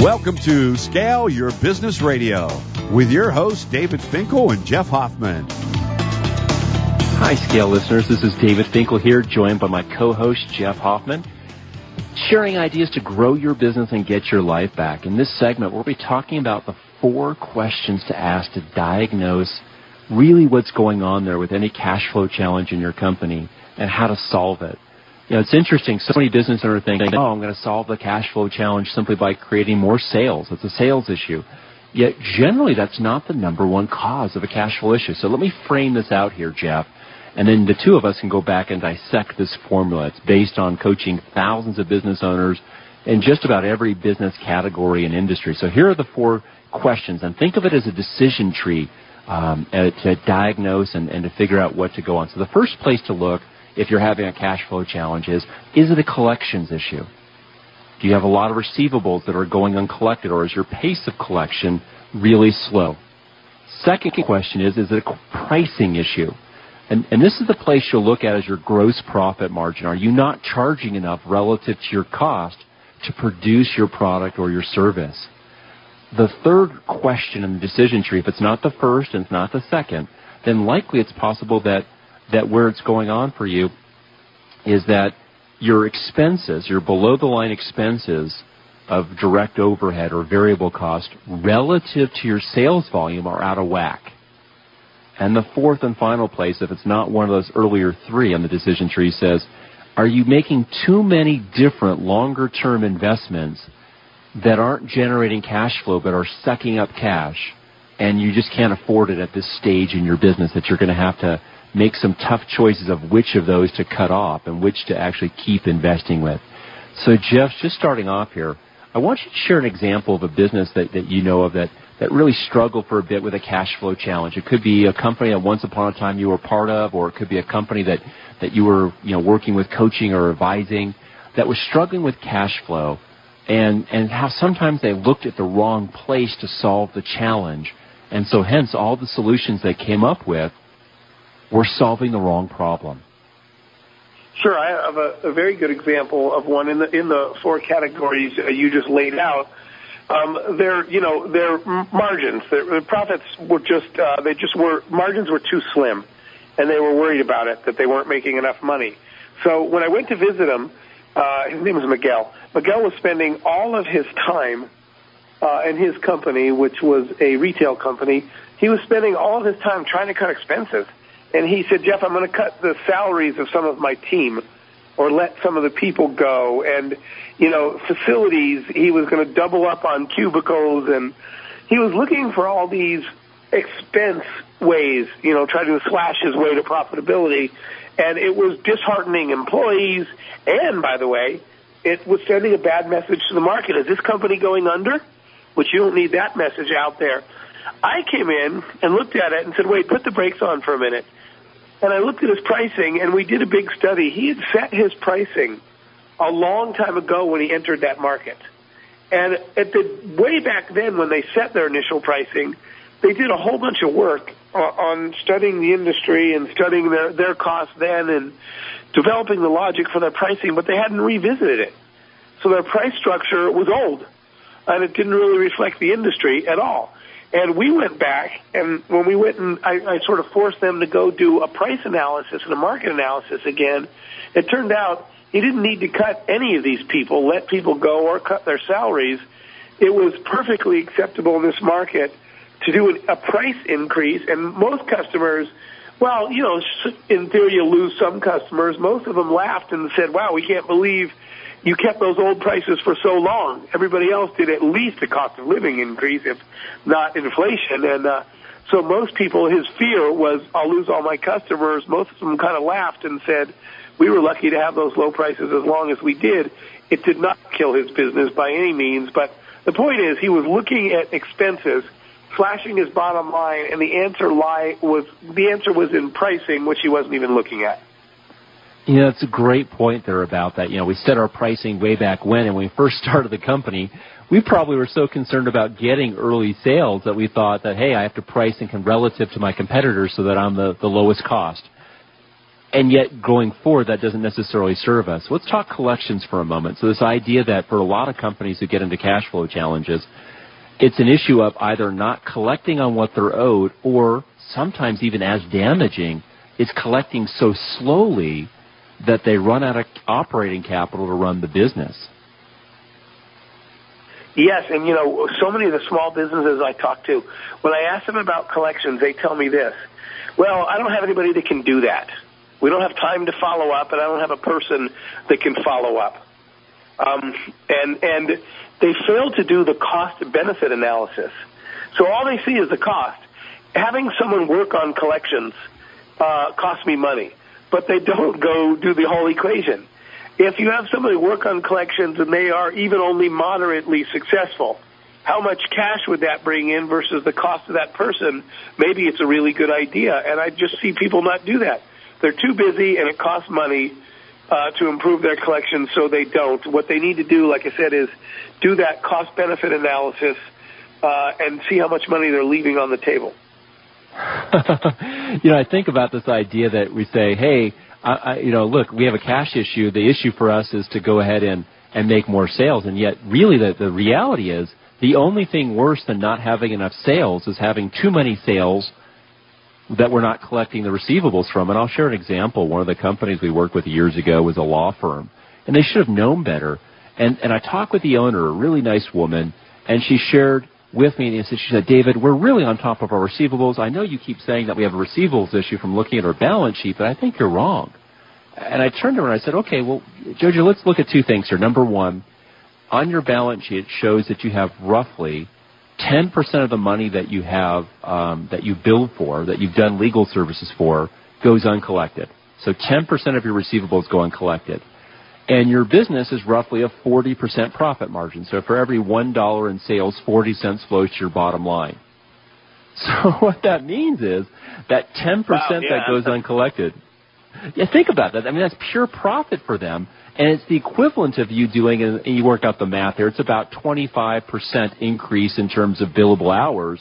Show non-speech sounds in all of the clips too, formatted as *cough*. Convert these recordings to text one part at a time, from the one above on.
Welcome to Scale Your Business Radio with your hosts David Finkel and Jeff Hoffman. Hi, Scale listeners. This is David Finkel here, joined by my co-host Jeff Hoffman, sharing ideas to grow your business and get your life back. In this segment, we'll be talking about the four questions to ask to diagnose really what's going on there with any cash flow challenge in your company and how to solve it. You know, it's interesting. So many business owners think, oh, I'm going to solve the cash flow challenge simply by creating more sales. It's a sales issue. Yet generally that's not the number one cause of a cash flow issue. So let me frame this out here, Jeff. And then the two of us can go back and dissect this formula. It's based on coaching thousands of business owners in just about every business category and industry. So here are the four questions. And think of it as a decision tree um, to diagnose and, and to figure out what to go on. So the first place to look if you're having a cash flow challenge is, is it a collections issue? Do you have a lot of receivables that are going uncollected or is your pace of collection really slow? Second question is, is it a pricing issue? And, and this is the place you'll look at as your gross profit margin. Are you not charging enough relative to your cost to produce your product or your service? The third question in the decision tree, if it's not the first and it's not the second, then likely it's possible that that where it's going on for you is that your expenses, your below the line expenses of direct overhead or variable cost relative to your sales volume are out of whack. And the fourth and final place, if it's not one of those earlier three on the decision tree, says, are you making too many different longer term investments that aren't generating cash flow but are sucking up cash and you just can't afford it at this stage in your business that you're going to have to make some tough choices of which of those to cut off and which to actually keep investing with. So, Jeff, just starting off here, I want you to share an example of a business that, that you know of that, that really struggled for a bit with a cash flow challenge. It could be a company that once upon a time you were part of, or it could be a company that, that you were you know, working with coaching or advising that was struggling with cash flow and, and how sometimes they looked at the wrong place to solve the challenge. And so hence all the solutions they came up with we're solving the wrong problem. Sure, I have a, a very good example of one in the in the four categories uh, you just laid out. Um, their you know their margins, their, their profits were just uh, they just were margins were too slim, and they were worried about it that they weren't making enough money. So when I went to visit him, uh, his name was Miguel. Miguel was spending all of his time uh, in his company, which was a retail company. He was spending all of his time trying to cut expenses and he said, Jeff, I'm going to cut the salaries of some of my team or let some of the people go. And, you know, facilities, he was going to double up on cubicles and he was looking for all these expense ways, you know, trying to slash his way to profitability. And it was disheartening employees. And by the way, it was sending a bad message to the market. Is this company going under? Which you don't need that message out there. I came in and looked at it and said, wait, put the brakes on for a minute and I looked at his pricing, and we did a big study. He had set his pricing a long time ago when he entered that market. And at the way back then, when they set their initial pricing, they did a whole bunch of work on studying the industry and studying their their costs then and developing the logic for their pricing, but they hadn't revisited it. So their price structure was old, and it didn't really reflect the industry at all. And we went back, and when we went and I, I sort of forced them to go do a price analysis and a market analysis again, it turned out he didn't need to cut any of these people, let people go, or cut their salaries. It was perfectly acceptable in this market to do a price increase, and most customers, well, you know, in theory you lose some customers. Most of them laughed and said, "Wow, we can't believe." You kept those old prices for so long. Everybody else did at least a cost of living increase, if not inflation. And uh, so most people, his fear was, I'll lose all my customers. Most of them kind of laughed and said, we were lucky to have those low prices as long as we did. It did not kill his business by any means, but the point is he was looking at expenses, flashing his bottom line, and the answer lie was the answer was in pricing, which he wasn't even looking at. You know, it's a great point there about that. You know, we set our pricing way back when, and when we first *laughs* started the company, we probably were so concerned about getting early sales that we thought that, hey, I have to price and can relative to my competitors so that I'm the, the lowest cost. and yet going forward that doesn't necessarily serve us. Let's talk collections for a moment. So this idea that for a lot of companies who get into cash flow challenges, it's an issue of either not collecting on what they're owed or sometimes even as damaging, it's collecting so slowly that they run out of operating capital to run the business. Yes, and you know, so many of the small businesses I talk to, when I ask them about collections, they tell me this. Well, I don't have anybody that can do that. We don't have time to follow up, and I don't have a person that can follow up. Um, and and they fail to do the cost benefit analysis. So all they see is the cost. Having someone work on collections uh, costs me money, but they don't go do the whole equation. If you have somebody work on collections and they are even only moderately successful, how much cash would that bring in versus the cost of that person? Maybe it's a really good idea, and I just see people not do that. They're too busy, and it costs money uh, to improve their collections, so they don't. What they need to do, like I said, is do that cost benefit analysis uh, and see how much money they're leaving on the table. *laughs* *laughs* you know, I think about this idea that we say, hey, I, I, you know, look, we have a cash issue. The issue for us is to go ahead and, and make more sales. And yet, really, the, the reality is the only thing worse than not having enough sales is having too many sales that we're not collecting the receivables from. And I'll share an example. One of the companies we worked with years ago was a law firm, and they should have known better. And, and I talked with the owner, a really nice woman, and she shared with me in and she said, David, we're really on top of our receivables. I know you keep saying that we have a receivables issue from looking at our balance sheet, but I think you're wrong. And I turned to her and I said, okay, well, Jojo, let's look at two things here. Number one, on your balance sheet, it shows that you have roughly 10% of the money that you have, um, that you billed for, that you've done legal services for, goes uncollected. So 10% of your receivables go uncollected. And your business is roughly a 40% profit margin. So for every $1 in sales, 40 cents flows to your bottom line. *laughs* So what that means is that 10% wow, yeah. that goes uncollected. Yeah, think about that. I mean, that's pure profit for them. And it's the equivalent of you doing, and you work out the math here, it's about 25% increase in terms of billable hours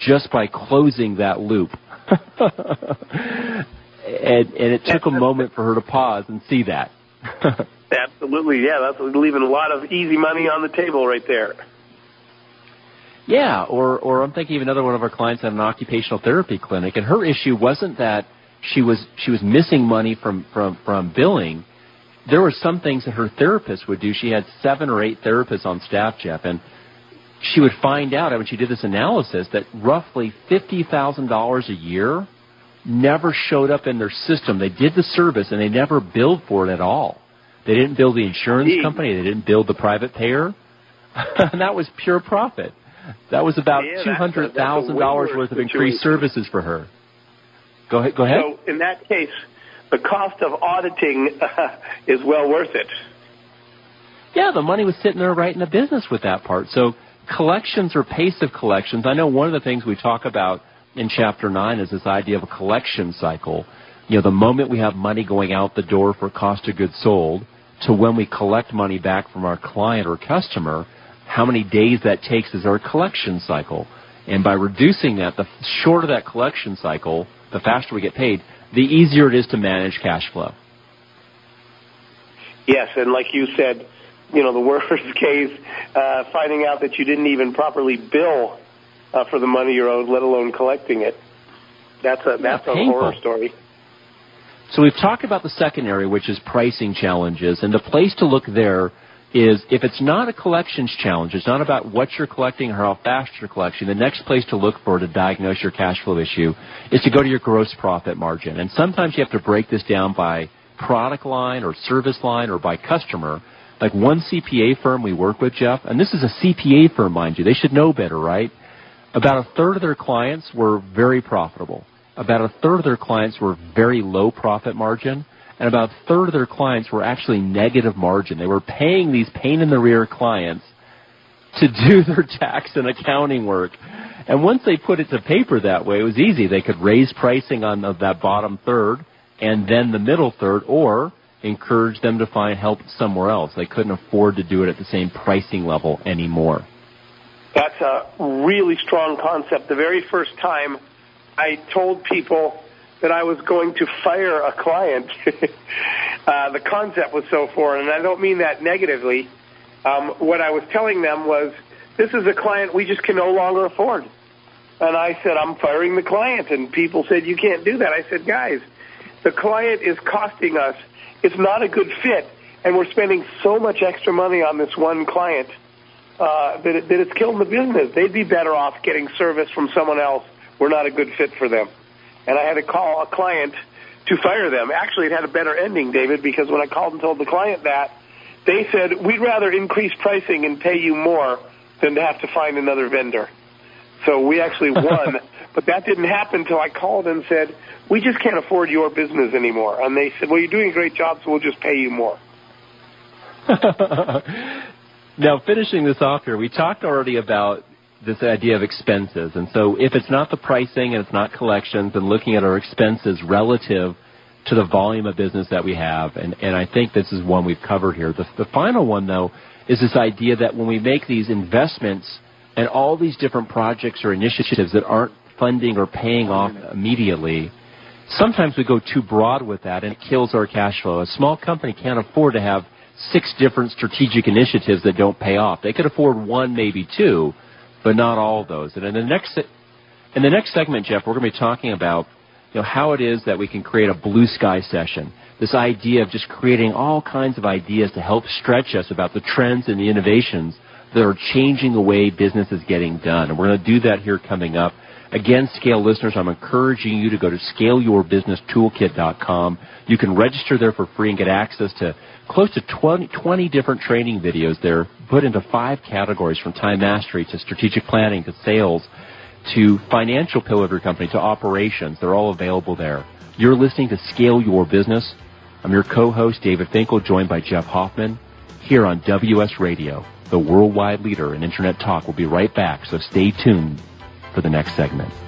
just by closing that loop. *laughs* and, and it took a *laughs* moment for her to pause and see that. Absolutely, yeah. That's leaving a lot of easy money on the table right there. Yeah, or or I'm thinking of another one of our clients at an occupational therapy clinic, and her issue wasn't that she was she was missing money from from from billing. There were some things that her therapist would do. She had seven or eight therapists on staff, Jeff, and she would find out when she did this analysis that roughly fifty thousand dollars a year never showed up in their system. They did the service and they never billed for it at all. They didn't build the insurance company. They didn't build the private payer. and *laughs* that was pure profit. That was about yeah, two hundred thousand dollars worth of increased services for her. Go ahead. Go ahead. So in that case, the cost of auditing uh, *laughs* is well worth it. Yeah, the money was sitting there right in the business with that part. So collections or pace of collections. I know one of the things we talk about in chapter nine is this idea of a collection cycle. You know, the moment we have money going out the door for cost of goods sold to when we collect money back from our client or customer, how many days that takes is our collection cycle. And by reducing that, the shorter that collection cycle, the faster we get paid, the easier it is to manage cash flow. Yes, and like you said, you know, the worst *laughs* case, uh, finding out that you didn't even properly bill uh, for the money you're owed, let alone collecting it. That's a that's yeah, a horror story. So we've talked about the second area, which is pricing challenges, and the place to look there is if it's not a collections challenge, it's not about what you're collecting or how fast you're collecting, the next place to look for to diagnose your cash flow issue is to go to your gross profit margin. And sometimes you have to break this down by product line or service line or by customer. Like one CPA firm we work with, Jeff, and this is a CPA firm, mind you. They should know better, right? About a third of their clients were very profitable. About a third of their clients were very low profit margin and about a third of their clients were actually negative margin. They were paying these pain in the rear clients to do *laughs* their tax and accounting work. And once they put it to paper that way, it was easy. They could raise pricing on that bottom third and then the middle third or encourage them to find help somewhere else. They couldn't afford to do it at the same pricing level anymore. That's a really strong concept. The very first time I told people that I was going to fire a client. *laughs* uh, the concept was so foreign, and I don't mean that negatively. Um, what I was telling them was, this is a client we just can no longer afford. And I said, I'm firing the client. And people said, you can't do that. I said, guys, the client is costing us. It's not a good fit. And we're spending so much extra money on this one client uh, that, it, that it's killing the business. They'd be better off getting service from someone else. We're not a good fit for them. And I had to call a client to fire them. Actually, it had a better ending, David, because when I called and told the client that, they said, we'd rather increase pricing and pay you more than to have to find another vendor. So we actually *laughs* won, but that didn't happen until I called and said, we just can't afford your business anymore. And they said, well, you're doing a great job, so we'll just pay you more. *laughs* now, finishing this off here, we talked already about this idea of expenses. And so if it's not the pricing and it's not collections and looking at our expenses relative to the volume of business that we have, and, and I think this is one we've covered here. The, the final one, though, is this idea that when we make these investments and all these different projects or initiatives that aren't funding or paying off immediately, sometimes we go too broad with that and it kills our cash flow. A small company can't afford to have six different strategic initiatives that don't pay off. They could afford one, maybe two, but not all of those. And in the next in the next segment, Jeff, we're going to be talking about you know how it is that we can create a blue sky session. This idea of just creating all kinds of ideas to help stretch us about the trends and the innovations that are changing the way business is getting done. And we're going to do that here coming up. Again, Scale listeners, I'm encouraging you to go to scaleyourbusinesstoolkit.com. You can register there for free and get access to close to 20, 20 different training videos there put into five categories from time mastery to strategic planning to sales to financial pillar of your company to operations. They're all available there. You're listening to Scale Your Business. I'm your co-host, David Finkel, joined by Jeff Hoffman here on WS Radio, the worldwide leader in Internet talk. We'll be right back, so stay tuned for the next segment.